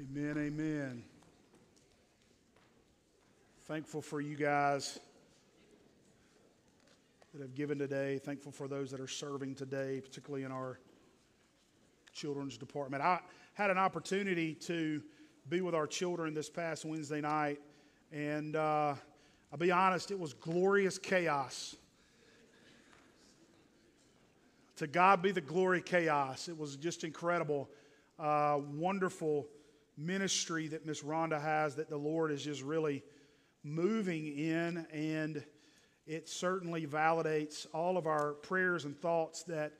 Amen, amen. Thankful for you guys that have given today. Thankful for those that are serving today, particularly in our children's department. I had an opportunity to be with our children this past Wednesday night, and uh, I'll be honest, it was glorious chaos. To God be the glory, chaos. It was just incredible, uh, wonderful ministry that Miss Rhonda has that the Lord is just really moving in, and it certainly validates all of our prayers and thoughts that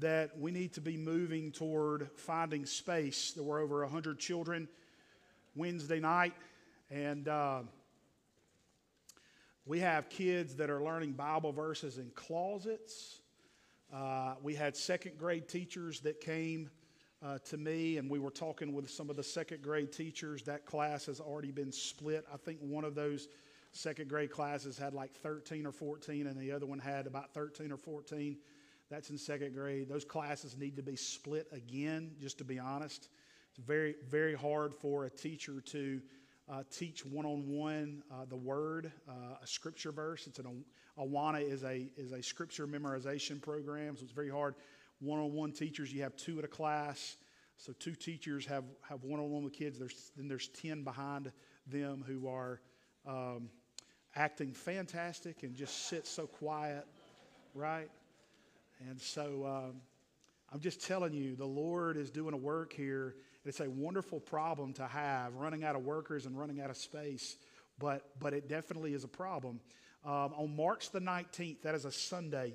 that we need to be moving toward finding space. There were over 100 children Wednesday night, and uh, we have kids that are learning Bible verses in closets. Uh, we had second grade teachers that came uh, to me, and we were talking with some of the second grade teachers. That class has already been split. I think one of those second grade classes had like 13 or 14, and the other one had about 13 or 14. That's in second grade. Those classes need to be split again, just to be honest. It's very, very hard for a teacher to uh, teach one on one the word, uh, a scripture verse. It's an Awana is a is a scripture memorization program, so it's very hard. One on one teachers, you have two at a class, so two teachers have have one on one with kids. There's then there's ten behind them who are um, acting fantastic and just sit so quiet, right? And so um, I'm just telling you, the Lord is doing a work here. It's a wonderful problem to have, running out of workers and running out of space, but, but it definitely is a problem. Um, on March the 19th, that is a Sunday,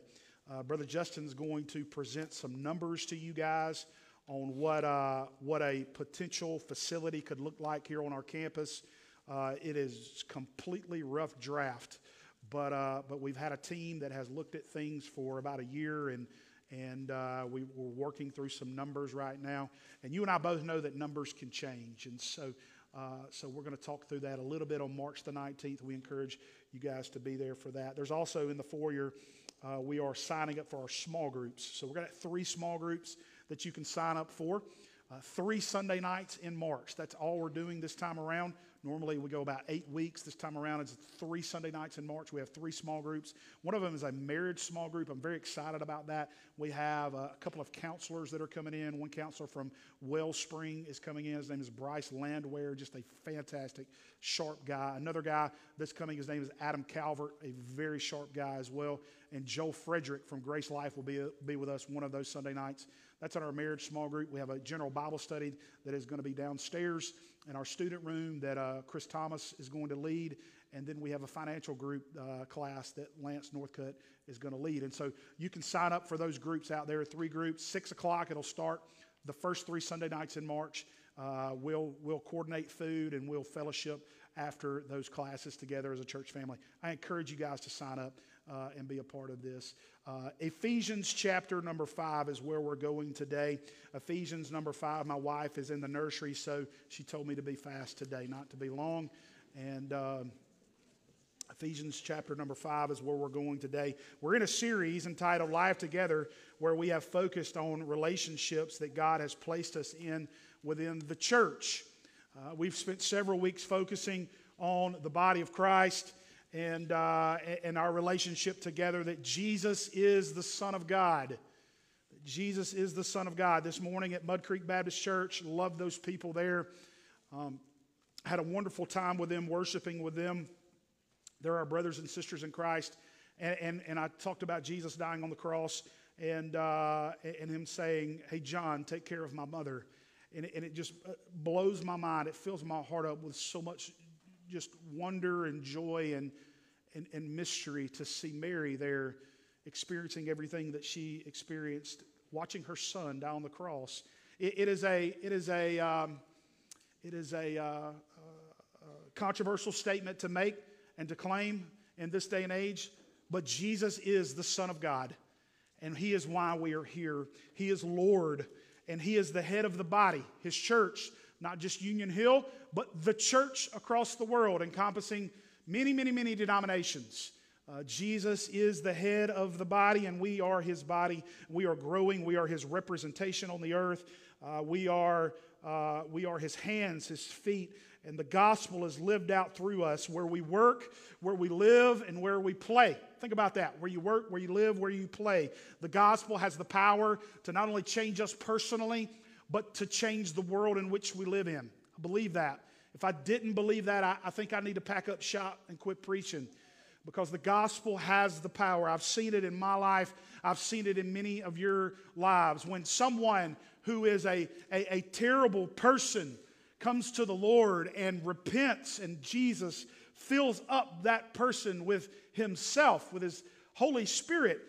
uh, Brother Justin's going to present some numbers to you guys on what, uh, what a potential facility could look like here on our campus. Uh, it is completely rough draft, but, uh, but we've had a team that has looked at things for about a year and and uh, we, are working through some numbers right now. And you and I both know that numbers can change. And so, uh, so we're going to talk through that a little bit on March the 19th. We encourage you guys to be there for that. There's also in the foyer, uh, we are signing up for our small groups. So we're going to have three small groups that you can sign up for. Uh, three Sunday nights in March. That's all we're doing this time around. Normally, we go about eight weeks. This time around, it's three Sunday nights in March. We have three small groups. One of them is a marriage small group. I'm very excited about that. We have a couple of counselors that are coming in. One counselor from Wellspring is coming in. His name is Bryce Landwehr, just a fantastic, sharp guy. Another guy that's coming, his name is Adam Calvert, a very sharp guy as well. And Joe Frederick from Grace Life will be, be with us one of those Sunday nights. That's in our marriage small group. We have a general Bible study that is going to be downstairs in our student room that uh, Chris Thomas is going to lead. And then we have a financial group uh, class that Lance Northcutt is going to lead. And so you can sign up for those groups out there, three groups. Six o'clock, it'll start the first three Sunday nights in March. Uh, we'll, we'll coordinate food and we'll fellowship after those classes together as a church family. I encourage you guys to sign up uh, and be a part of this. Uh, Ephesians chapter number five is where we're going today. Ephesians number five. My wife is in the nursery, so she told me to be fast today, not to be long. And uh, Ephesians chapter number five is where we're going today. We're in a series entitled Life Together, where we have focused on relationships that God has placed us in within the church. Uh, we've spent several weeks focusing on the body of Christ and, uh, and our relationship together that Jesus is the Son of God. Jesus is the Son of God. This morning at Mud Creek Baptist Church, love those people there. Um, had a wonderful time with them, worshiping with them. They're our brothers and sisters in Christ. And, and, and I talked about Jesus dying on the cross and, uh, and him saying, Hey, John, take care of my mother. And it, and it just uh, blows my mind. It fills my heart up with so much just wonder and joy and, and, and mystery to see Mary there experiencing everything that she experienced, watching her son die on the cross. it, it is a, it is a, um, it is a uh, uh, controversial statement to make and to claim in this day and age, but Jesus is the Son of God, and He is why we are here. He is Lord, and He is the head of the body, His church not just Union Hill, but the church across the world, encompassing many, many, many denominations. Uh, Jesus is the head of the body, and we are his body. We are growing. We are his representation on the earth. Uh, we are uh, we are his hands, his feet, and the gospel is lived out through us where we work, where we live, and where we play. Think about that. Where you work, where you live, where you play. The gospel has the power to not only change us personally, but to change the world in which we live in. I believe that. If I didn't believe that, I, I think I need to pack up shop and quit preaching because the gospel has the power. I've seen it in my life, I've seen it in many of your lives. When someone who is a, a, a terrible person comes to the Lord and repents, and Jesus fills up that person with Himself, with His Holy Spirit,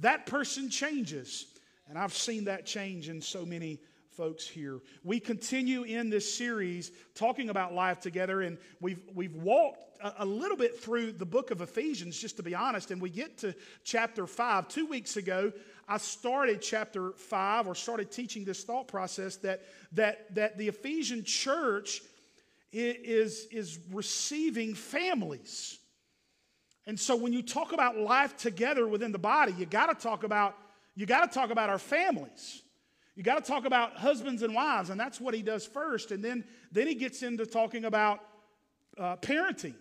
that person changes. And I've seen that change in so many folks here. We continue in this series talking about life together, and we've, we've walked a, a, little bit through the book of Ephesians, just to be honest, and we get to chapter 5. Two weeks ago, I started chapter 5 or started teaching this thought process that, that, that the Ephesian church is, is receiving families. And so when you talk about life together within the body, you got to talk about you got to talk about our families. You got to talk about husbands and wives, and that's what he does first. And then, then he gets into talking about uh, parenting,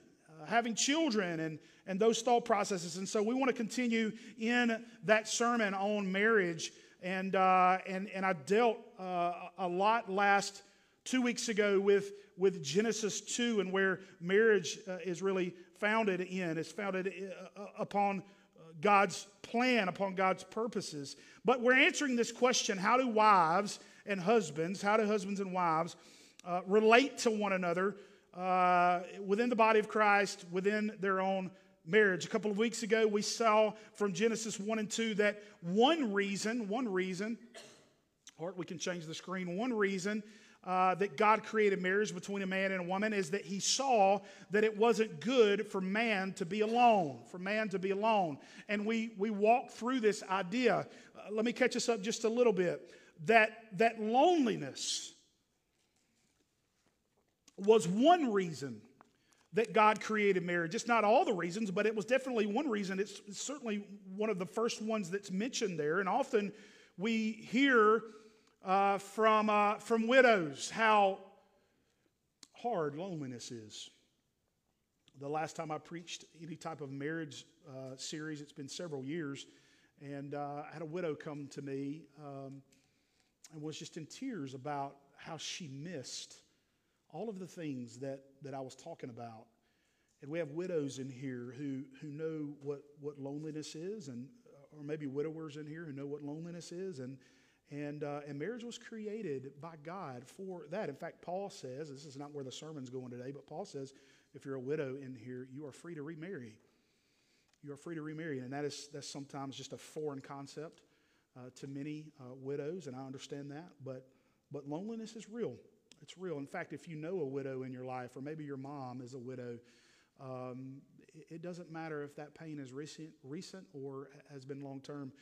having children, and, and those thought processes. And so we want to continue in that sermon on marriage. And, uh, and, and I dealt uh, a lot last two weeks ago with, with Genesis 2 and where marriage uh, is really founded in. It's founded uh, upon God's plan, upon God's purposes. But we're answering this question how do wives and husbands, how do husbands and wives uh, relate to one another uh, within the body of Christ, within their own marriage? A couple of weeks ago, we saw from Genesis 1 and 2 that one reason, one reason, or we can change the screen, one reason uh, that God created marriage between a man and a woman is that he saw that it wasn't good for man to be alone, for man to be alone. And we, we walk through this idea. Uh, let me catch us up just a little bit. That, that loneliness was one reason that God created marriage. It's not all the reasons, but it was definitely one reason. It's, certainly one of the first ones that's mentioned there. And often we hear uh, from, uh, from widows how hard loneliness is. The last time I preached any type of marriage uh, series, it's been several years, and uh, I had a widow come to me um, and was just in tears about how she missed all of the things that, that I was talking about. And we have widows in here who, who know what, what loneliness is, and or maybe widowers in here who know what loneliness is, and and, uh, and marriage was created by God for that. In fact, Paul says, this is not where the sermon's going today, but Paul says, if you're a widow in here, you are free to remarry. You are free to remarry. And that is that's sometimes just a foreign concept uh, to many uh, widows, and I understand that. But, but loneliness is real. It's real. In fact, if you know a widow in your life, or maybe your mom is a widow, um, it, doesn't matter if that pain is recent, recent or has been long term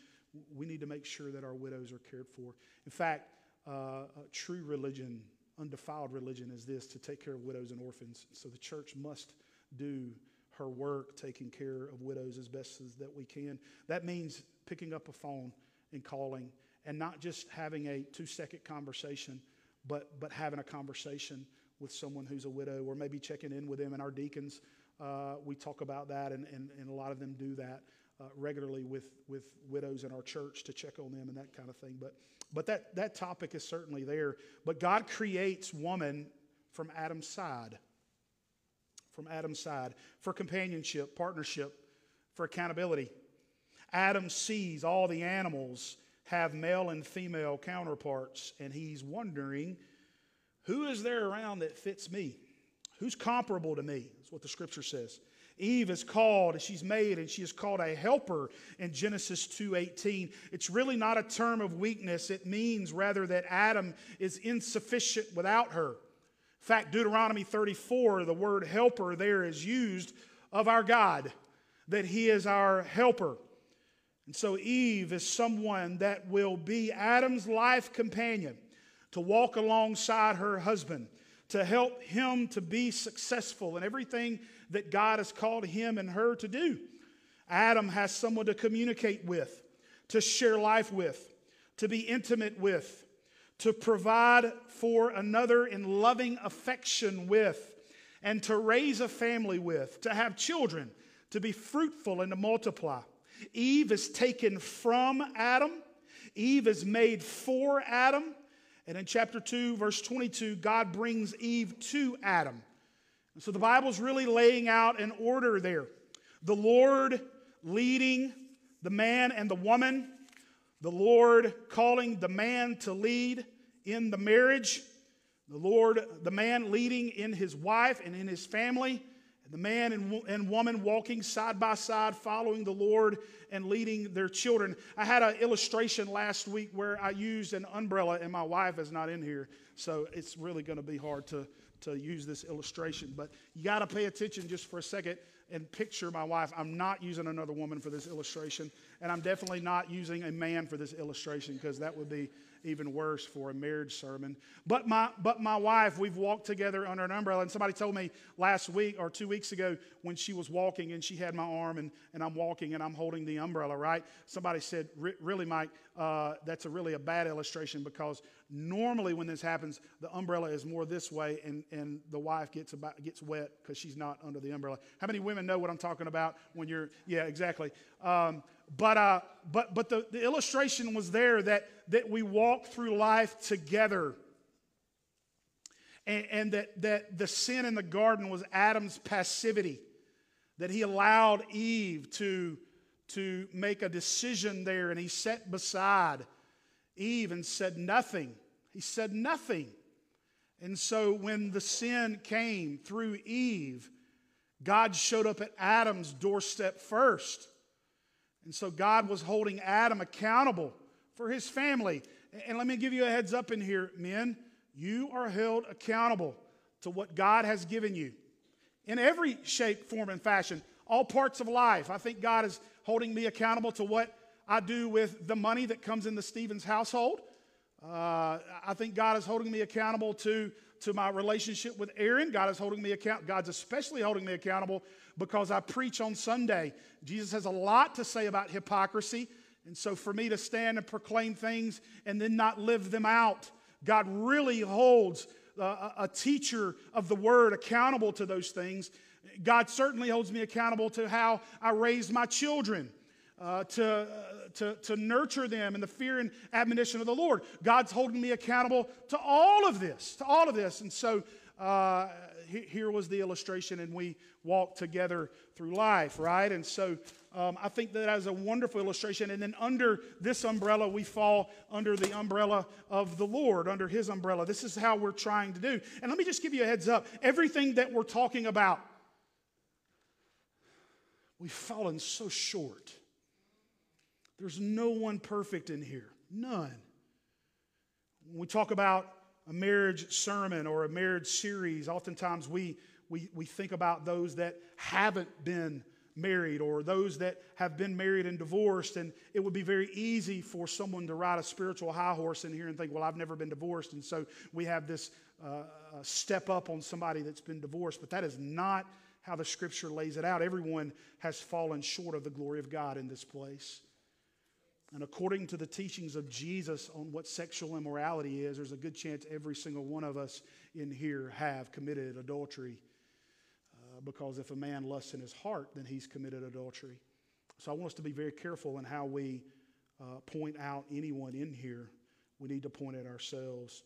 we need to make sure that our widows are cared for. In fact, uh, true religion, undefiled religion, is this to take care of widows and orphans. So the church must do her work taking care of widows as best as that we can. That means picking up a phone and calling and not just having a two second conversation, but, but having a conversation with someone who's a widow or maybe checking in with them. And our deacons, uh, we talk about that, and, and, and a lot of them do that uh, regularly with, with widows in our church to check on them and that kind of thing. But, but that, that topic is certainly there. But God creates woman from Adam's side. From Adam's side for companionship, partnership, for accountability. Adam sees all the animals have male and female counterparts, and he's wondering who is there around that fits me? Who's comparable to me? That's what the scripture says. Eve is called, and she's made, and she is called a helper in Genesis 2:18. It's really not a term of weakness. It means rather that Adam is insufficient without her. In fact, Deuteronomy 34, the word helper there is used of our God, that he is our helper. And so Eve is someone that will be Adam's life companion to walk alongside her husband, to help him to be successful in everything that God has called him and her to do. Adam has someone to communicate with, to share life with, to be intimate with, to provide for another in loving affection with, and to raise a family with, to have children, to be fruitful and to multiply. Eve is taken from Adam, Eve is made for Adam. And in chapter 2, verse 22, God brings Eve to Adam. And so the Bible's really laying out an order there. The Lord leading the man and the woman, the Lord calling the man to lead in the marriage, the Lord, the man leading in his wife and in his family, the man and, and woman walking side by side, following the Lord and leading their children. I had an illustration last week where I used an umbrella, and my wife is not in here, so it's really going to be hard to, to use this illustration. But you got to pay attention just for a second and picture my wife. I'm not using another woman for this illustration, and I'm definitely not using a man for this illustration because that would be even worse for a marriage sermon. But my, but my wife, we've walked together under an umbrella. And somebody told me last week or two weeks ago when she was walking and she had my arm and, and I'm walking and I'm holding the umbrella, right? Somebody said, Really, Mike, uh, that's a really a bad illustration because normally when this happens, the umbrella is more this way and, and the wife gets, about, gets wet because she's not under the umbrella. How many women know what I'm talking about when you're, yeah, exactly. Um, but, uh, but, but the, the illustration was there that, that we walk through life together. And, and that, that the sin in the garden was Adam's passivity, that he allowed Eve to, to make a decision there, and he sat beside Eve and said nothing. He said nothing. And so when the sin came through Eve, God showed up at Adam's doorstep first. And so God was holding Adam accountable for his family. And let me give you a heads up in here, men. You are held accountable to what God has given you in every shape, form, and fashion, all parts of life. I think God is holding me accountable to what I do with the money that comes in the Stevens household. Uh, I think God is holding me accountable to, to my relationship with Erin. God is holding me account. God's especially holding me accountable because I preach on Sunday. Jesus has a lot to say about hypocrisy. And so for me to stand and proclaim things and then not live them out, God really holds a, a teacher of the word accountable to those things. God certainly holds me accountable to how I raise my children. Uh, to, uh, to, to nurture them in the fear and admonition of the Lord. God's holding me accountable to all of this, to all of this. And so uh, here was the illustration, and we walked together through life, right? And so um, I think that is a wonderful illustration. And then under this umbrella, we fall under the umbrella of the Lord, under His umbrella. This is how we're trying to do. And let me just give you a heads up everything that we're talking about, we've fallen so short. There's no one perfect in here, none. When we talk about a marriage sermon or a marriage series, oftentimes we, we, we think about those that haven't been married or those that have been married and divorced. And it would be very easy for someone to ride a spiritual high horse in here and think, well, I've never been divorced. And so we have this uh, uh step up on somebody that's been divorced. But that is not how the scripture lays it out. Everyone has fallen short of the glory of God in this place. And according to the teachings of Jesus on what sexual immorality is, there's a good chance every single one of us in here have committed adultery. Uh, because if a man lusts in his heart, then he's committed adultery. So I want us to be very careful in how we uh, point out anyone in here. We need to point at ourselves.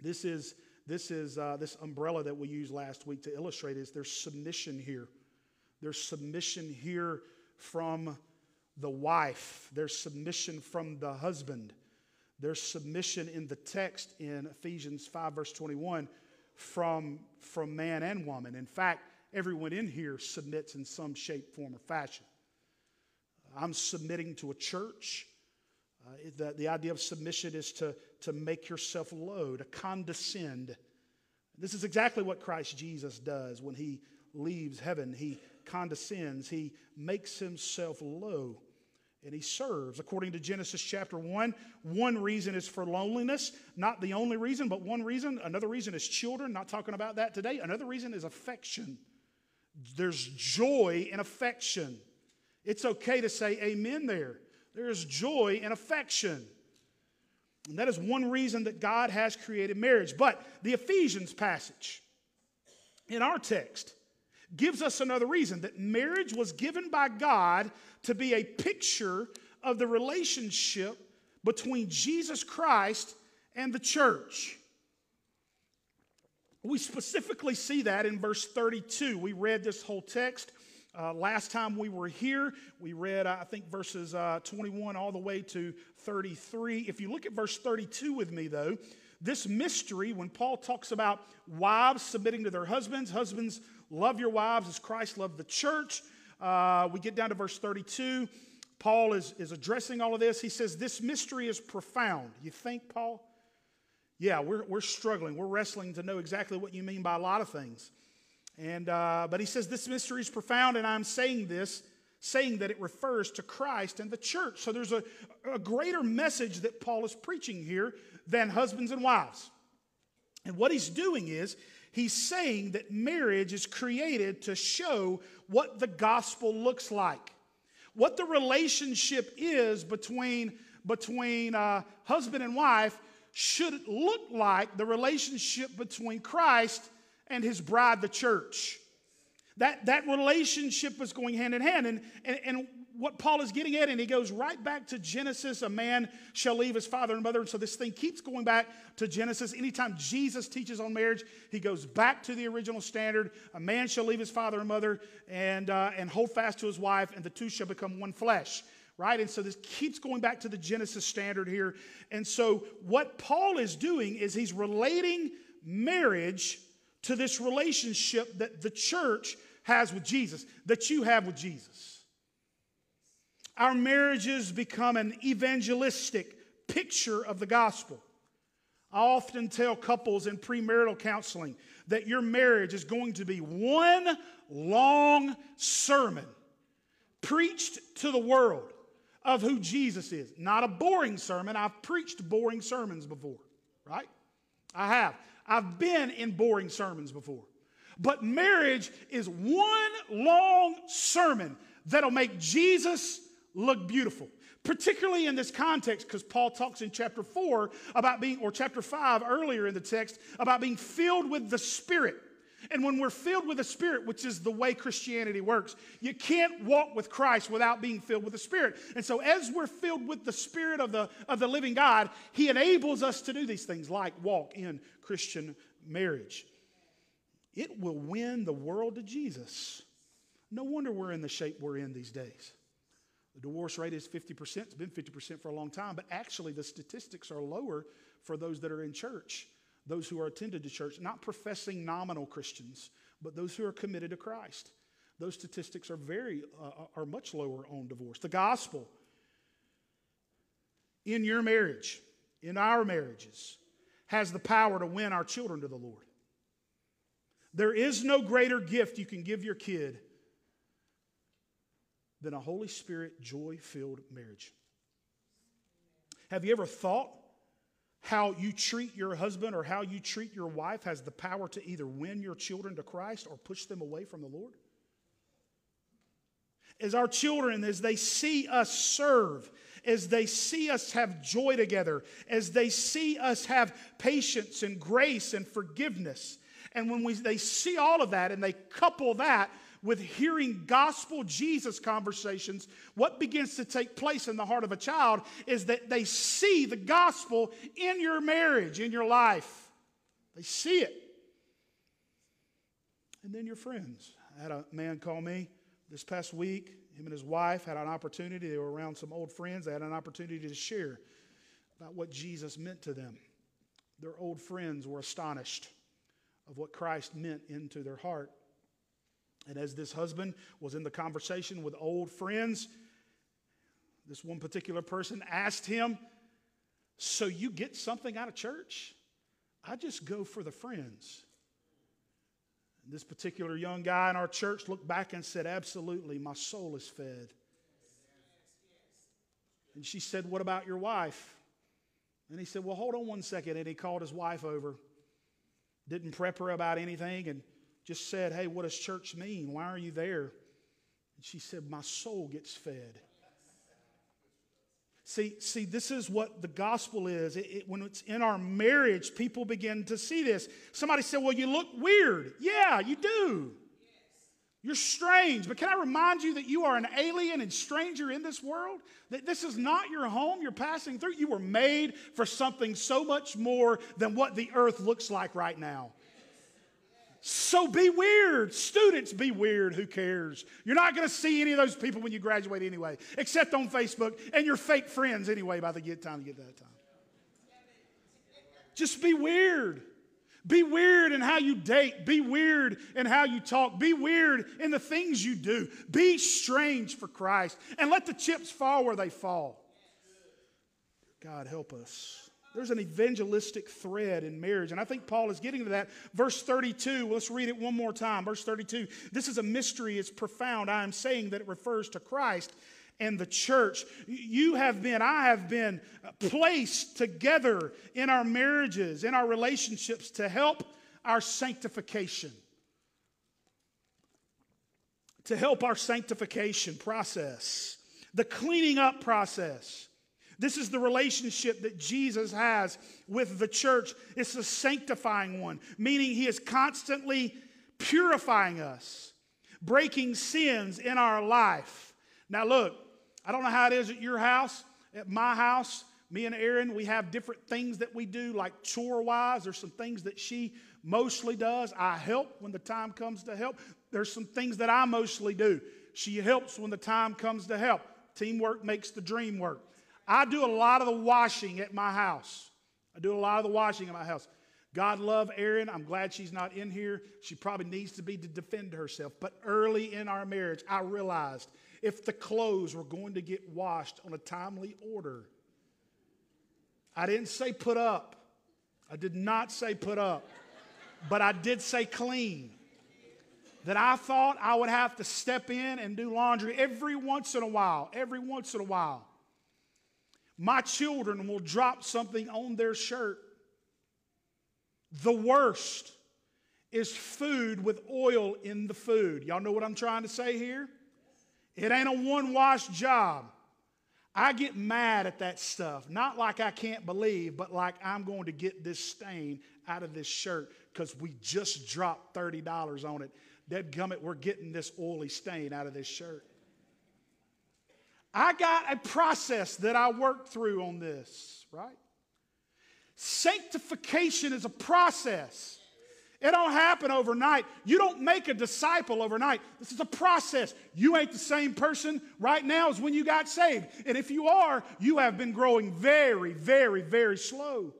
This is this is uh, this umbrella that we used last week to illustrate is there's submission here. There's submission here from the wife, there's submission from the husband. There's submission in the text in Ephesians 5, verse 21, from, from man and woman. In fact, everyone in here submits in some shape, form, or fashion. I'm submitting to a church. Uh, the, the idea of submission is to, to make yourself low, to condescend. This is exactly what Christ Jesus does when he leaves heaven. He condescends, he makes himself low and he serves. According to Genesis chapter 1, one reason is for loneliness. Not the only reason, but one reason. Another reason is children. Not talking about that today. Another reason is affection. There's joy in affection. It's okay to say amen there. There's joy in affection. And that is one reason that God has created marriage. But the Ephesians passage in our text gives us another reason that marriage was given by God to be a picture of the relationship between Jesus Christ and the church. We specifically see that in verse 32. We read this whole text. Uh, last time we were here, we read, I think, verses uh, 21 all the way to 33. If you look at verse 32 with me, though, this mystery, when Paul talks about wives submitting to their husbands, husbands love your wives as Christ loved the church. Uh, we get down to verse 32. Paul is, is addressing all of this. He says, This mystery is profound. You think, Paul? yeah, we're, we're struggling. We're wrestling to know exactly what you mean by a lot of things. And, uh, but he says this mystery is profound, and I'm saying this, saying that it refers to Christ and the church. So there's a, a greater message that Paul is preaching here than husbands and wives. And what he's doing is he's saying that marriage is created to show what the gospel looks like, what the relationship is between, between uh, husband and wife should look like the relationship between Christ and his bride, the church. That, that relationship is going hand in hand. And, and, and what Paul is getting at, and he goes right back to Genesis a man shall leave his father and mother. And so this thing keeps going back to Genesis. Anytime Jesus teaches on marriage, he goes back to the original standard. A man shall leave his father and mother and, uh, and hold fast to his wife, and the two shall become one flesh right? And so this keeps going back to the Genesis standard here. And so what Paul is doing is he's relating marriage to this relationship that the church has with Jesus, that you have with Jesus. Our marriages become an evangelistic picture of the gospel. I often tell couples in premarital counseling that your marriage is going to be one long sermon preached to the world of who Jesus is. Not a boring sermon. I've preached boring sermons before, right? I have. I've been in boring sermons before. But marriage is one long sermon that'll make Jesus look beautiful. Particularly in this context, because Paul talks in chapter 4 about being, or chapter 5 earlier in the text, about being filled with the Spirit. And when we're filled with the Spirit, which is the way Christianity works, you can't walk with Christ without being filled with the Spirit. And so, as we're filled with the Spirit of the, of the living God, He enables us to do these things like walk in Christian marriage. It will win the world to Jesus. No wonder we're in the shape we're in these days. The divorce rate is 50%. It's been 50% for a long time, but actually, the statistics are lower for those that are in church those who are attended to church, not professing nominal Christians, but those who are committed to Christ. Those statistics are very uh, are much lower on divorce. The gospel in your marriage, in our marriages, has the power to win our children to the Lord. There is no greater gift you can give your kid than a Holy Spirit joy filled marriage. Have you ever thought how you treat your husband or how you treat your wife has the power to either win your children to Christ or push them away from the Lord? As our children, as they see us serve, as they see us have joy together, as they see us have patience and grace and forgiveness, and when we, they see all of that and they couple that with hearing gospel Jesus conversations, what begins to take place in the heart of a child is that they see the gospel in your marriage, in your life. They see it. And then your friends. I had a man call me this past week. Him and his wife had an opportunity. They were around some old friends. They had an opportunity to share about what Jesus meant to them. Their old friends were astonished of what Christ meant into their heart. And as this husband was in the conversation with old friends, this one particular person asked him, So you get something out of church? I just go for the friends. And this particular young guy in our church looked back and said, Absolutely, my soul is fed. And she said, What about your wife? And he said, Well, hold on one second. And he called his wife over, didn't prep her about anything, and just said, Hey, what does church mean? Why are you there? And she said, My soul gets fed. See, see, this is what the gospel is. It, it, when it's in our marriage, people begin to see this. Somebody said, Well, you look weird. Yeah, you do. You're strange. But can I remind you that you are an alien and stranger in this world? That this is not your home you're passing through. You were made for something so much more than what the earth looks like right now. So be weird. Students, be weird. Who cares? You're not going to see any of those people when you graduate anyway, except on Facebook and your fake friends anyway by the get time you get that time. Just be weird. Be weird in how you date. Be weird in how you talk. Be weird in the things you do. Be strange for Christ and let the chips fall where they fall. God, help us. There's an evangelistic thread in marriage. And I think Paul is getting to that. Verse 32, let's read it one more time. Verse 32 This is a mystery, it's profound. I am saying that it refers to Christ and the church. You have been, I have been uh, placed together in our marriages, in our relationships to help our sanctification. To help our sanctification process, the cleaning up process. This is the relationship that Jesus has with the church. It's a sanctifying one, meaning he is constantly purifying us, breaking sins in our life. Now, look, I don't know how it is at your house. At my house, me and Erin, we have different things that we do, like chore wise. There's some things that she mostly does. I help when the time comes to help. There's some things that I mostly do. She helps when the time comes to help. Teamwork makes the dream work. I do a lot of the washing at my house. I do a lot of the washing at my house. God love Erin. I'm glad she's not in here. She probably needs to be to defend herself. But early in our marriage, I realized if the clothes were going to get washed on a timely order, I didn't say put up. I did not say put up, but I did say clean. That I thought I would have to step in and do laundry every once in a while, every once in a while. My children will drop something on their shirt. The worst is food with oil in the food. Y'all know what I'm trying to say here? It ain't a one wash job. I get mad at that stuff. Not like I can't believe, but like I'm going to get this stain out of this shirt because we just dropped $30 on it. Dead gummit, we're getting this oily stain out of this shirt. I got a process that I work through on this, right? Sanctification is a process. It don't happen overnight. You don't make a disciple overnight. This is a process. You ain't the same person right now as when you got saved. And if you are, you have been growing very, very, very slow.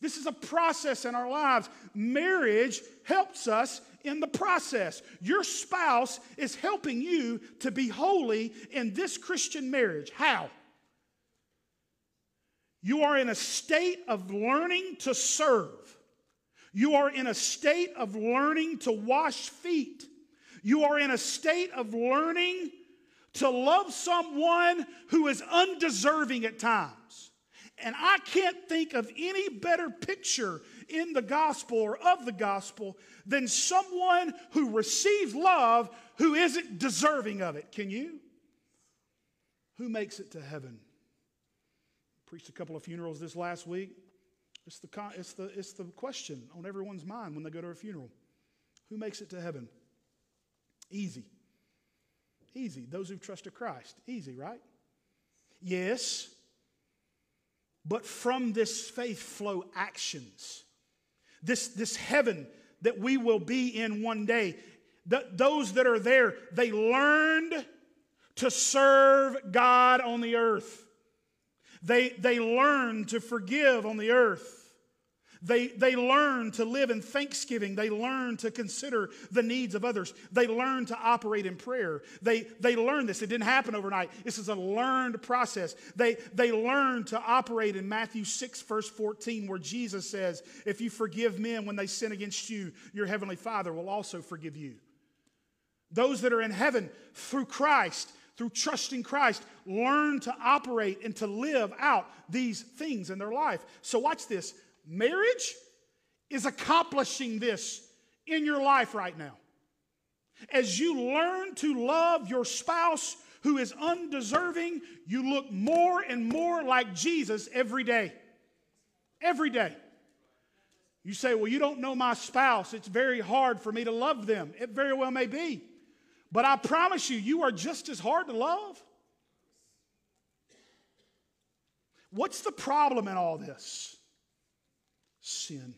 This is a process in our lives. Marriage helps us in the process. Your spouse is helping you to be holy in this Christian marriage. How? You are in a state of learning to serve. You are in a state of learning to wash feet. You are in a state of learning to love someone who is undeserving at times. And I can't think of any better picture in the gospel or of the gospel than someone who receives love who isn't deserving of it. Can you? Who makes it to heaven? Preached a couple of funerals this last week. It's the, it's, the, it's the question on everyone's mind when they go to a funeral. Who makes it to heaven? Easy. Easy. Those who've trusted Christ. Easy, right? Yes. But from this faith flow actions. This, this heaven that we will be in one day. The, those that are there, they learned to serve God on the earth. They, they learned to forgive on the earth. They, they learn to live in thanksgiving. They learn to consider the needs of others. They learn to operate in prayer. They, they learn this. It didn't happen overnight. This is a learned process. They, they learn to operate in Matthew 6, verse 14, where Jesus says, If you forgive men when they sin against you, your heavenly Father will also forgive you. Those that are in heaven through Christ, through trusting Christ, learn to operate and to live out these things in their life. So, watch this Marriage is accomplishing this in your life right now. As you learn to love your spouse who is undeserving, you look more and more like Jesus every day. Every day. You say, Well, you don't know my spouse. It's very hard for me to love them. It very well may be. But I promise you, you are just as hard to love. What's the problem in all this? Sin.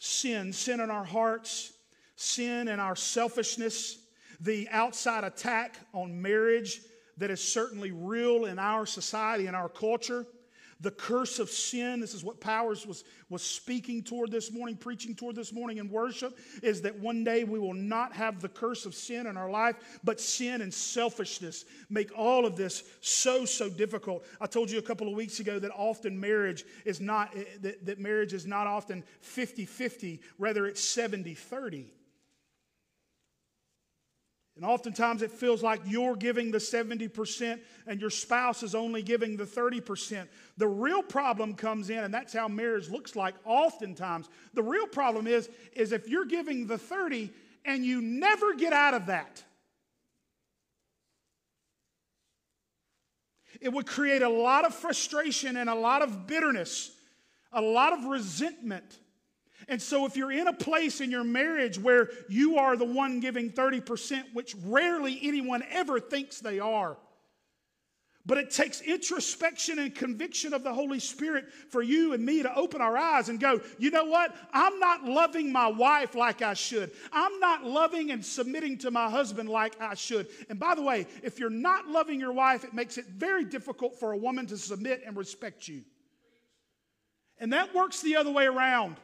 Sin, sin in our hearts, sin in our selfishness, the outside attack on marriage that is certainly real in our society and our culture the curse of sin, this is what Powers was, was speaking toward this morning, preaching toward this morning in worship, is that one day we will not have the curse of sin in our life, but sin and selfishness make all of this so, so difficult. I told you a couple of weeks ago that often marriage is not, eh, that, that marriage is not often 50 50, rather it's 70 30. And oftentimes it feels like you're giving the 70% and your spouse is only giving the 30%. The real problem comes in, and that's how marriage looks like oftentimes. The real problem is, is if you're giving the 30 and you never get out of that. It would create a lot of frustration and a lot of bitterness, a lot of resentment. And so, if you're in a place in your marriage where you are the one giving 30%, which rarely anyone ever thinks they are, but it takes introspection and conviction of the Holy Spirit for you and me to open our eyes and go, you know what? I'm not loving my wife like I should. I'm not loving and submitting to my husband like I should. And by the way, if you're not loving your wife, it makes it very difficult for a woman to submit and respect you. And that works the other way around.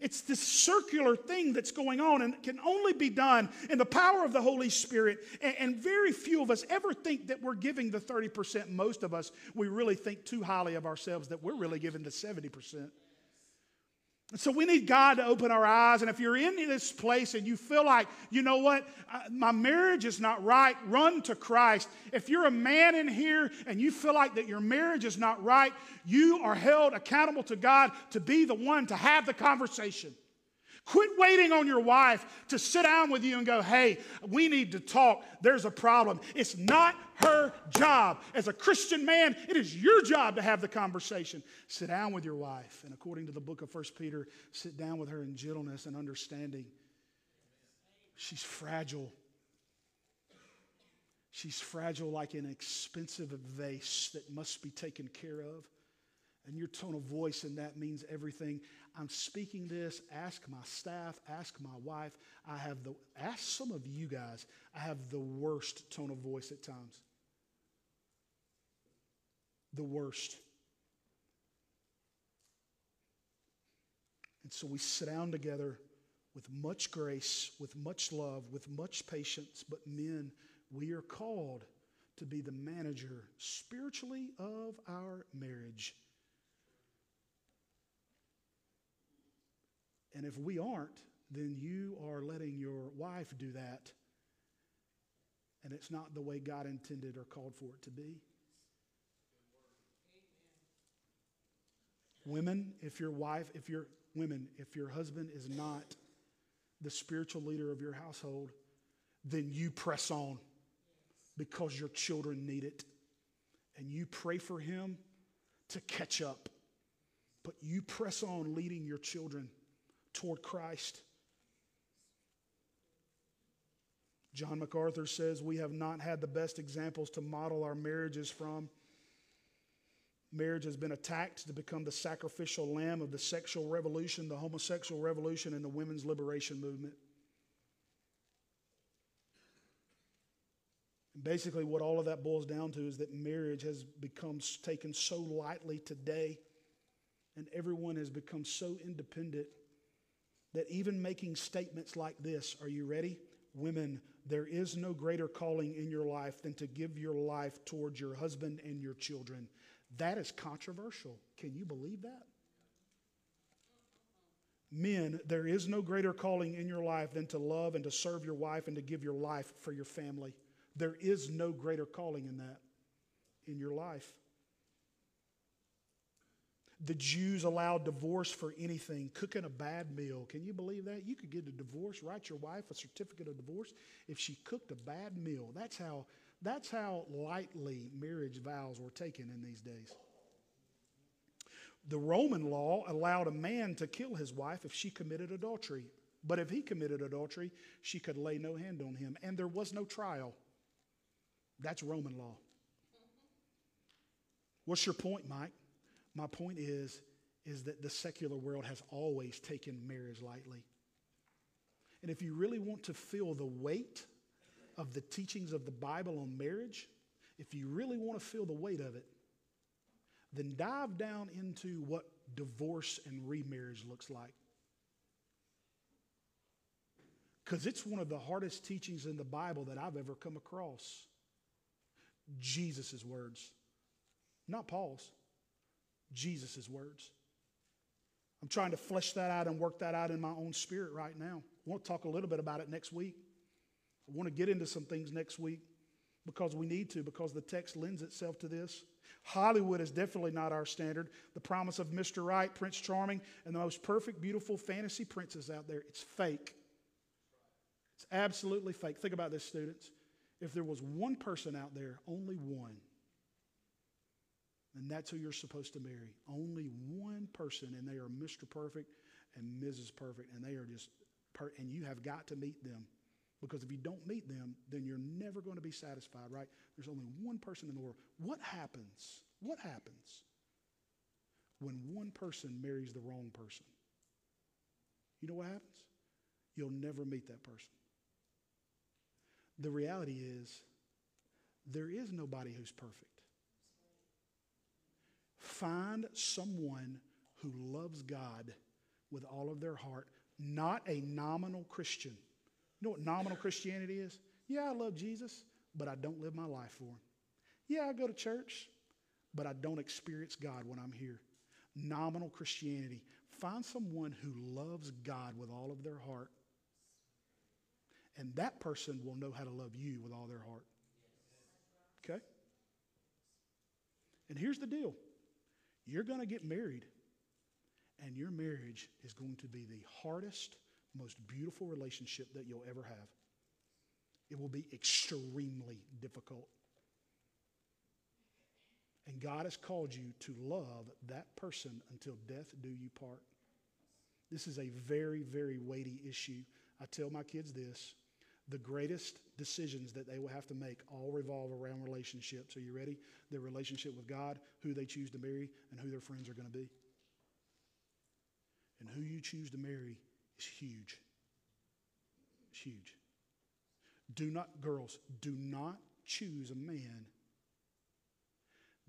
It's this circular thing that's going on and can only be done in the power of the Holy Spirit. And, and, very few of us ever think that we're giving the 30%. Most of us, we really think too highly of ourselves that we're really giving the 70%. So we need God to open our eyes. And if you're in this place and you feel like, you know what, my marriage is not right, run to Christ. If you're a man in here and you feel like that your marriage is not right, you are held accountable to God to be the one to have the conversation. Quit waiting on your wife to sit down with you and go, hey, we need to talk. There's a problem. It's not her job. As a Christian man, it is your job to have the conversation. Sit down with your wife. And according to the book of 1 Peter, sit down with her in gentleness and understanding. She's fragile. She's fragile like an expensive vase that must be taken care of. And your tone of voice in that means everything. I'm speaking this. Ask my staff, ask my wife. I have the, ask some of you guys. I have the worst tone of voice at times. The worst. And so we sit down together with much grace, with much love, with much patience. But men, we are called to be the manager spiritually of our marriage. And if we aren't, then you are letting your wife do that. And it's not the way God intended or called for it to be. Women, if your wife, if your women, if your husband is not the spiritual leader of your household, then you press on because your children need it. And you pray for him to catch up. But you press on leading your children toward Christ. John MacArthur says we have not had the best examples to model our marriages from. Marriage has been attacked to become the sacrificial lamb of the sexual revolution, the homosexual revolution, and the women's liberation movement. And basically, what all of that boils down to is that marriage has become taken so lightly today, and everyone has become so independent that even making statements like this, are you ready? Women, there is no greater calling in your life than to give your life towards your husband and your children. That is controversial. Can you believe that? Men, there is no greater calling in your life than to love and to serve your wife and to give your life for your family. There is no greater calling in that in your life. The Jews allowed divorce for anything, cooking a bad meal. Can you believe that? You could get a divorce, write your wife a certificate of divorce if she cooked a bad meal. That's how, that's how lightly marriage vows were taken in these days. The Roman law allowed a man to kill his wife if she committed adultery. But if he committed adultery, she could lay no hand on him, and there was no trial. That's Roman law. What's your point, Mike? My point is, is that the secular world has always taken marriage lightly. And if you really want to feel the weight of the teachings of the Bible on marriage, if you really want to feel the weight of it, then dive down into what divorce and remarriage looks like. Because it's one of the hardest teachings in the Bible that I've ever come across. Jesus' words, not Paul's, Jesus' words. I'm trying to flesh that out and work that out in my own spirit right now. I want to talk a little bit about it next week. I want to get into some things next week because we need to, because the text lends itself to this. Hollywood is definitely not our standard. The promise of Mr. Right, Prince Charming, and the most perfect, beautiful fantasy princess out there, it's fake. It's absolutely fake. Think about this, students. If there was one person out there, only one, and that's who you're supposed to marry. Only one person, and they are Mr. Perfect and Mrs. Perfect, and they are just, per- and you have got to meet them. Because if you don't meet them, then you're never going to be satisfied, right? There's only one person in the world. What happens? What happens when one person marries the wrong person? You know what happens? You'll never meet that person. The reality is, there is nobody who's perfect. Find someone who loves God with all of their heart, not a nominal Christian. You know what nominal Christianity is? Yeah, I love Jesus, but I don't live my life for him. Yeah, I go to church, but I don't experience God when I'm here. Nominal Christianity. Find someone who loves God with all of their heart, and that person will know how to love you with all their heart. Okay? And here's the deal you're going to get married, and your marriage is going to be the hardest, most beautiful relationship that you'll ever have. It will be extremely difficult. And God has called you to love that person until death do you part. This is a very, very weighty issue. I tell my kids this the greatest decisions that they will have to make all revolve around relationships. Are you ready? Their relationship with God, who they choose to marry, and who their friends are going to be. And who you choose to marry is huge. It's huge. Do not, girls, do not choose a man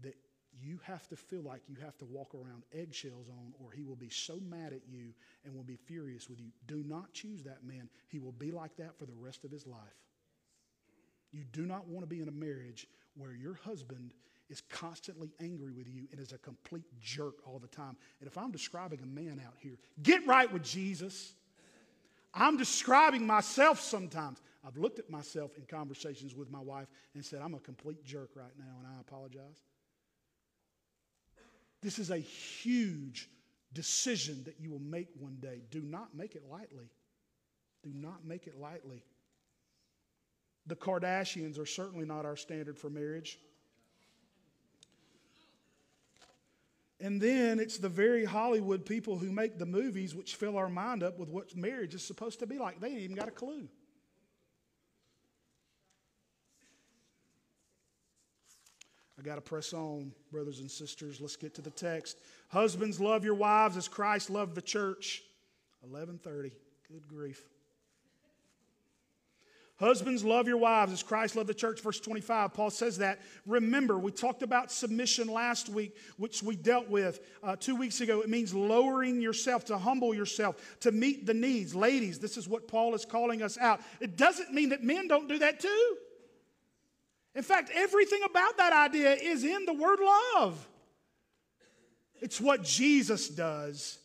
that you have to feel like you have to walk around eggshells on, or he will be so mad at you and will be furious with you. Do not choose that man. He will be like that for the rest of his life. You do not want to be in a marriage where your husband is constantly angry with you and is a complete jerk all the time. And if I'm describing a man out here, get right with Jesus. I'm describing myself sometimes. I've looked at myself in conversations with my wife and said, I'm a complete jerk right now, and I apologize. This is a huge decision that you will make one day. Do not make it lightly. Do not make it lightly. The Kardashians are certainly not our standard for marriage. And then it's the very Hollywood people who make the movies which fill our mind up with what marriage is supposed to be like. They ain't even got a clue. I got to press on, brothers and sisters. Let's get to the text. Husbands, love your wives as Christ loved the church. 1130. Good grief. Husbands, love your wives as Christ loved the church. Verse 25, Paul says that. Remember, we talked about submission last week, which we dealt with uh, two weeks ago. It means lowering yourself, to humble yourself, to meet the needs. Ladies, this is what Paul is calling us out. It doesn't mean that men don't do that too. In fact, everything about that idea is in the word love. It's what Jesus does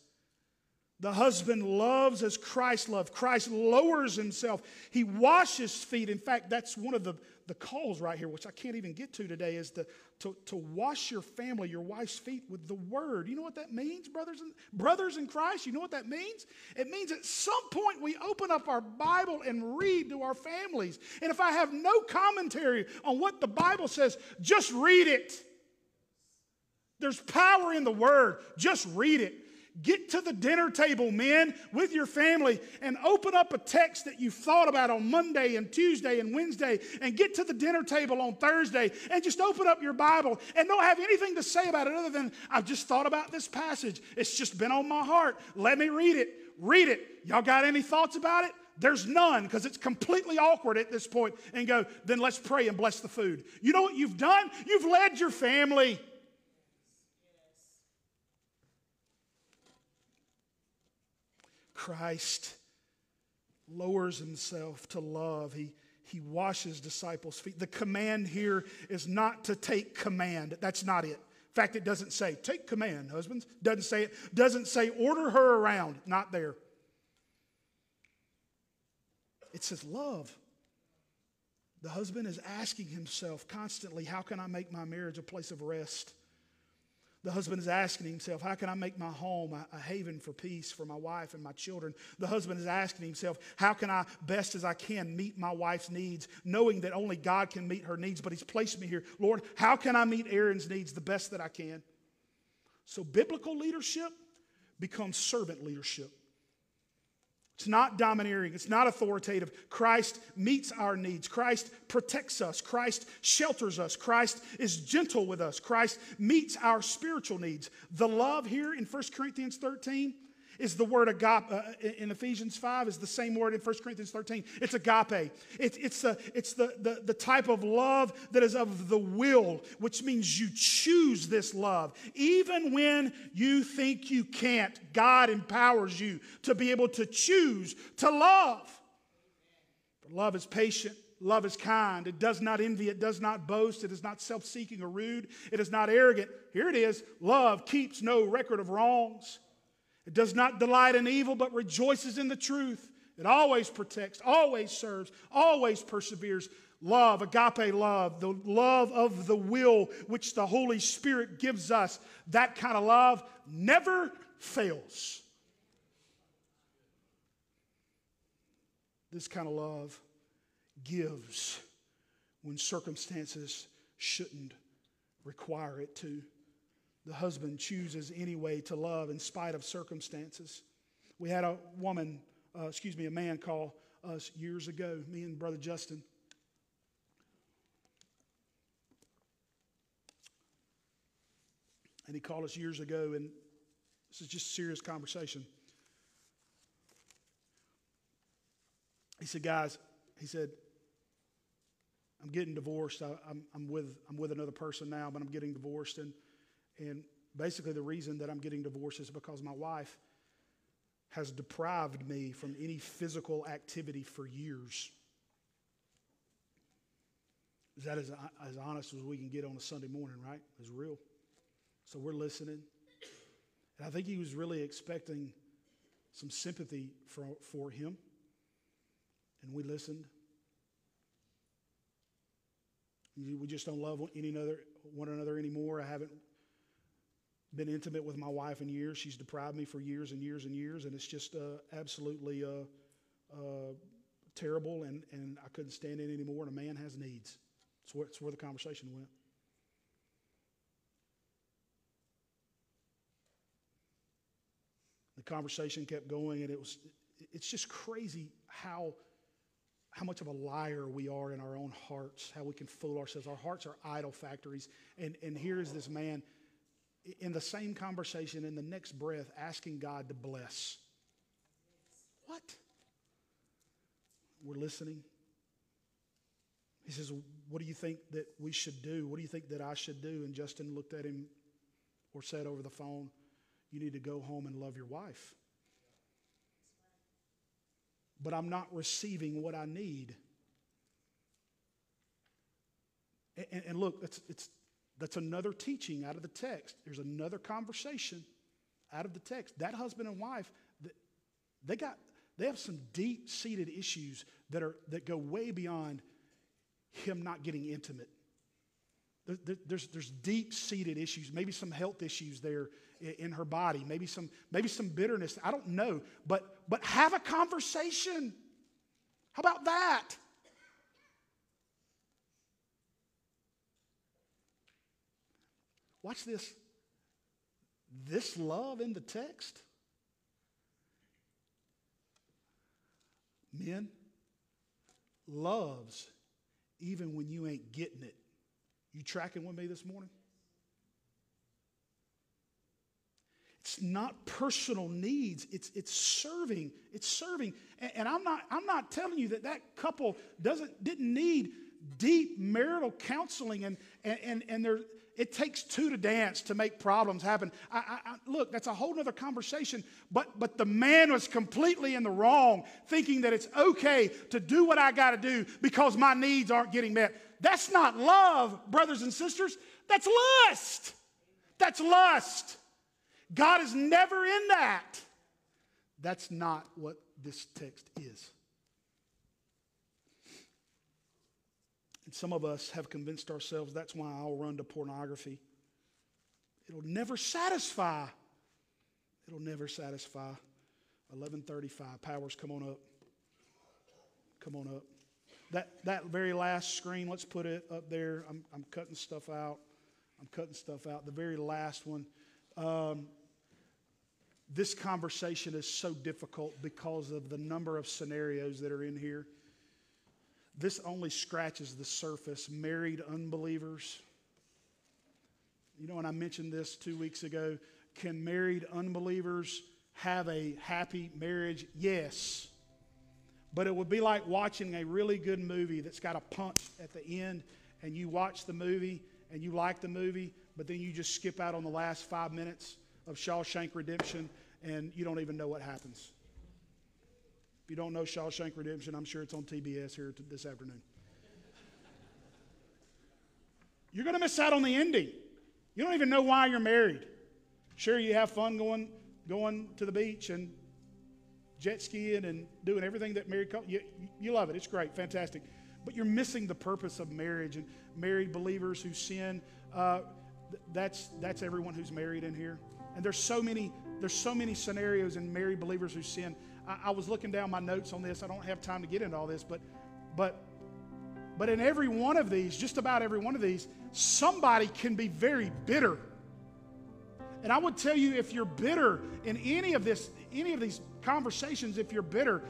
The husband loves as Christ loved. Christ lowers himself. He washes feet. In fact, that's one of the, the calls right here, which I can't even get to today, is to, to, to wash your family, your wife's feet with the word. You know what that means, brothers and brothers in Christ? You know what that means? It means at some point we open up our Bible and read to our families. And if I have no commentary on what the Bible says, just read it. There's power in the word. Just read it. Get to the dinner table, men, with your family and open up a text that you've thought about on Monday and Tuesday and Wednesday and get to the dinner table on Thursday and just open up your Bible and don't have anything to say about it other than, I've just thought about this passage. It's just been on my heart. Let me read it. Read it. Y'all got any thoughts about it? There's none because it's completely awkward at this point and go, then let's pray and bless the food. You know what you've done? You've led your family. Christ lowers himself to love. He, he washes disciples' feet. The command here is not to take command. That's not it. In fact, it doesn't say, take command, husbands. Doesn't say it. Doesn't say, order her around. Not there. It says, love. The husband is asking himself constantly, how can I make my marriage a place of rest? The husband is asking himself, How can I make my home a, a, haven for peace for my wife and my children? The husband is asking himself, How can I, best as I can, meet my wife's needs, knowing that only God can meet her needs, but he's placed me here. Lord, how can I meet Erin's needs the best that I can? So, biblical leadership becomes servant leadership. It's not domineering. It's not authoritative. Christ meets our needs. Christ protects us. Christ shelters us. Christ is gentle with us. Christ meets our spiritual needs. The love here in 1 Corinthians 13 is the word agape uh, in Ephesians 5 is the same word in 1 Corinthians 13. It's agape. It's, it's, the, it's the, the, the type of love that is of the will, which means you choose this love. Even when you think you can't, God empowers you to be able to choose to love. Love is patient. Love is kind. It does not envy. It does not boast. It is not self seeking or rude. It is not arrogant. Here it is love keeps no record of wrongs. It does not delight in evil, but rejoices in the truth. It always protects, always serves, always perseveres. Love, agape love, the love of the will which the Holy Spirit gives us, that kind of love never fails. This kind of love gives when circumstances shouldn't require it to the husband chooses anyway to love in spite of circumstances. We had a woman, uh, excuse me, a man call us years ago, me and Brother Justin. And he called us years ago, and this is just a serious conversation. He said, Guys, he said, I'm getting divorced. I, am with, I'm with another person now, but I'm getting divorced. And and basically, the reason that I'm getting divorced is because my wife has deprived me from any physical activity for years. Is that as, as honest as we can get on a Sunday morning, right? It's real. So we're listening. And I think he was really expecting some sympathy for, for him. And we listened. We just don't love any another, one another anymore. I haven't been intimate with my wife in years. She's deprived me for years and years and years, and it's just uh, absolutely uh, uh, terrible, and, and I couldn't stand it anymore. And a man has needs. It's where, it's where the conversation went. The conversation kept going, and it was, it's just crazy how, how much of a liar we are in our own hearts, how we can fool ourselves. Our hearts are idol factories. And, and here is this man in the same conversation, in the next breath, asking God to bless. What? We're listening. He says, What do you think that we should do? What do you think that I should do? And Justin looked at him or said over the phone, You need to go home and love your wife. But I'm not receiving what I need. And, and look, it's, it's, that's another teaching out of the text. There's another conversation out of the text. That husband and wife, They got they have some deep-seated issues that are that go way beyond him not getting intimate. There's, there's deep-seated issues, maybe some health issues there in her body, maybe some, maybe some bitterness. I don't know. But, but have a conversation. How about that? Watch this. This love in the text. Men, loves even when you ain't getting it. You tracking with me this morning? It's not personal needs. It's, it's serving. It's serving. And, and, I'm, not, I'm not telling you that that couple doesn't, didn't need deep marital counseling and, and, and, and there, it takes two to dance to make problems happen. I, I, I, look, that's a whole other conversation. But, but the man was completely in the wrong, thinking that it's okay to do what I got to do because my needs aren't getting met. That's not love, brothers and sisters. That's lust. That's lust. God is never in that. That's not what this text is. And some of us have convinced ourselves that's why I'll run to pornography. It'll never satisfy. It'll never satisfy. 1135. Powers, come on up. Come on up. That, that very last screen, let's put it up there. I'm, I'm cutting stuff out. I'm cutting stuff out. The very last one. Um, this conversation is so difficult because of the number of scenarios that are in here. This only scratches the surface. Married unbelievers. You know, and I mentioned this two weeks ago. Can married unbelievers have a happy marriage? Yes. But it would be like watching a really good movie that's got a punch at the end, and you watch the movie and you like the movie, but then you just skip out on the last five minutes of Shawshank Redemption and you don't even know what happens. If you don't know Shawshank Redemption, I'm sure it's on TBS here this afternoon. You're going to miss out on the ending. You don't even know why you're married. Sure, you have fun going, going to the beach and jet skiing and doing everything that married couples, you, you love it. It's great, fantastic. But you're missing the purpose of marriage and married believers who sin. Uh, that's, that's everyone who's married in here. And there's so many, there's so many scenarios in married believers who sin. I, I was looking down my notes on this. I don't have time to get into all this, but but but in every one of these, just about every one of these, somebody can be very bitter. And I would tell you if you're bitter in any of this, any of these conversations, if you're bitter,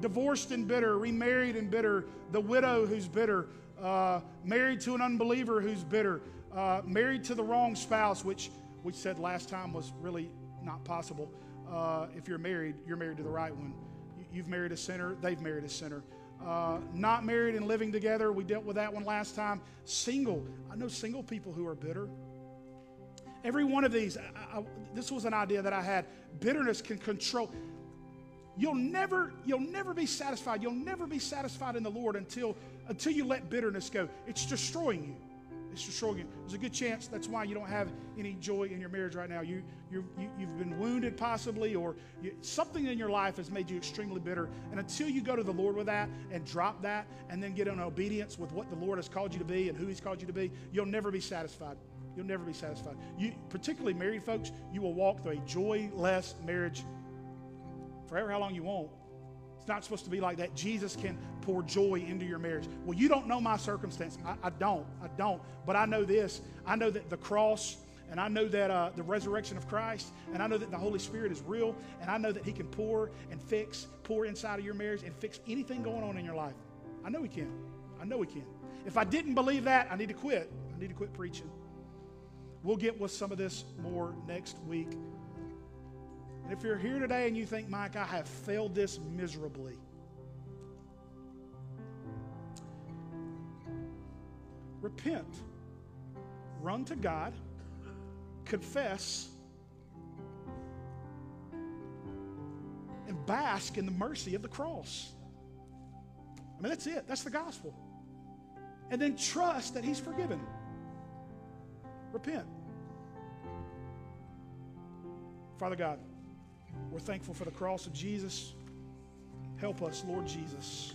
divorced and bitter, remarried and bitter, the widow who's bitter, uh, married to an unbeliever who's bitter, uh, married to the wrong spouse, which we said last time was really not possible. Uh, if you're married, you're married to the right one. You've married a sinner, they've married a sinner. Uh, not married and living together, we dealt with that one last time. Single, I know single people who are bitter. Every one of these, I, I, this was an idea that I had. Bitterness can control. You'll never, you'll never be satisfied. You'll never be satisfied in the Lord until, until you let bitterness go. It's destroying you. There's a good chance that's why you don't have any joy in your marriage right now. You, you, you, have been wounded possibly, or you, something in your life has made you extremely bitter. And until you go to the Lord with that and drop that and then get in obedience with what the Lord has called you to be and who He's called you to be, you'll never be satisfied. You'll never be satisfied. You, particularly married folks, you will walk through a joyless marriage forever how long you want not supposed to be like that. Jesus can pour joy into your marriage. Well, you don't know my circumstance. I, I don't. I don't. But I know this. I know that the cross and I know that uh, the resurrection of Christ, and I know that the Holy Spirit is real, and I know that He can pour and fix, pour inside of your marriage and fix anything going on in your life. I know He can. I know He can. If I didn't believe that, I need to quit. I need to quit preaching. We'll get with some of this more next week. And if you're here today and you think, Mike, I have failed this miserably, repent, run to God, confess, and bask in the mercy of the cross. I mean, that's it. That's the gospel. And then trust that He's forgiven. Repent. Father God, We're thankful for the cross of Jesus. Help us, Lord Jesus.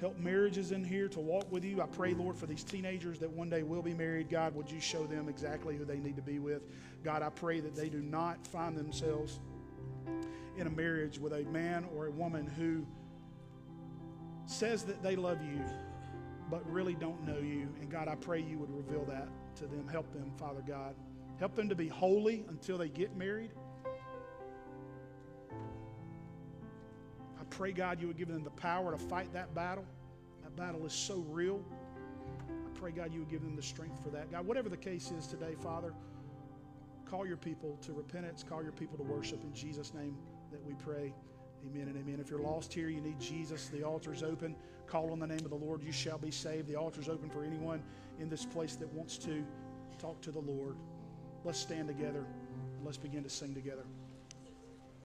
Help marriages in here to walk with you. I pray, Lord, for these teenagers that one day will be married. God, would you show them exactly who they need to be with? God, I pray that they do not find themselves in a marriage with a man or a woman who says that they love you, but really don't know you. And God, I pray you would reveal that to them. Help them, Father God. Help them to be holy until they get married. Pray, God, you would give them the power to fight that battle. That battle is so real. I pray, God, you would give them the strength for that. God, whatever the case is today, Father, call your people to repentance, call your people to worship in Jesus' name that we pray. Amen and amen. If you're lost here, you need Jesus, the altar's open. Call on the name of the Lord, you shall be saved. The altar's open for anyone in this place that wants to talk to the Lord. Let's stand together and let's begin to sing together.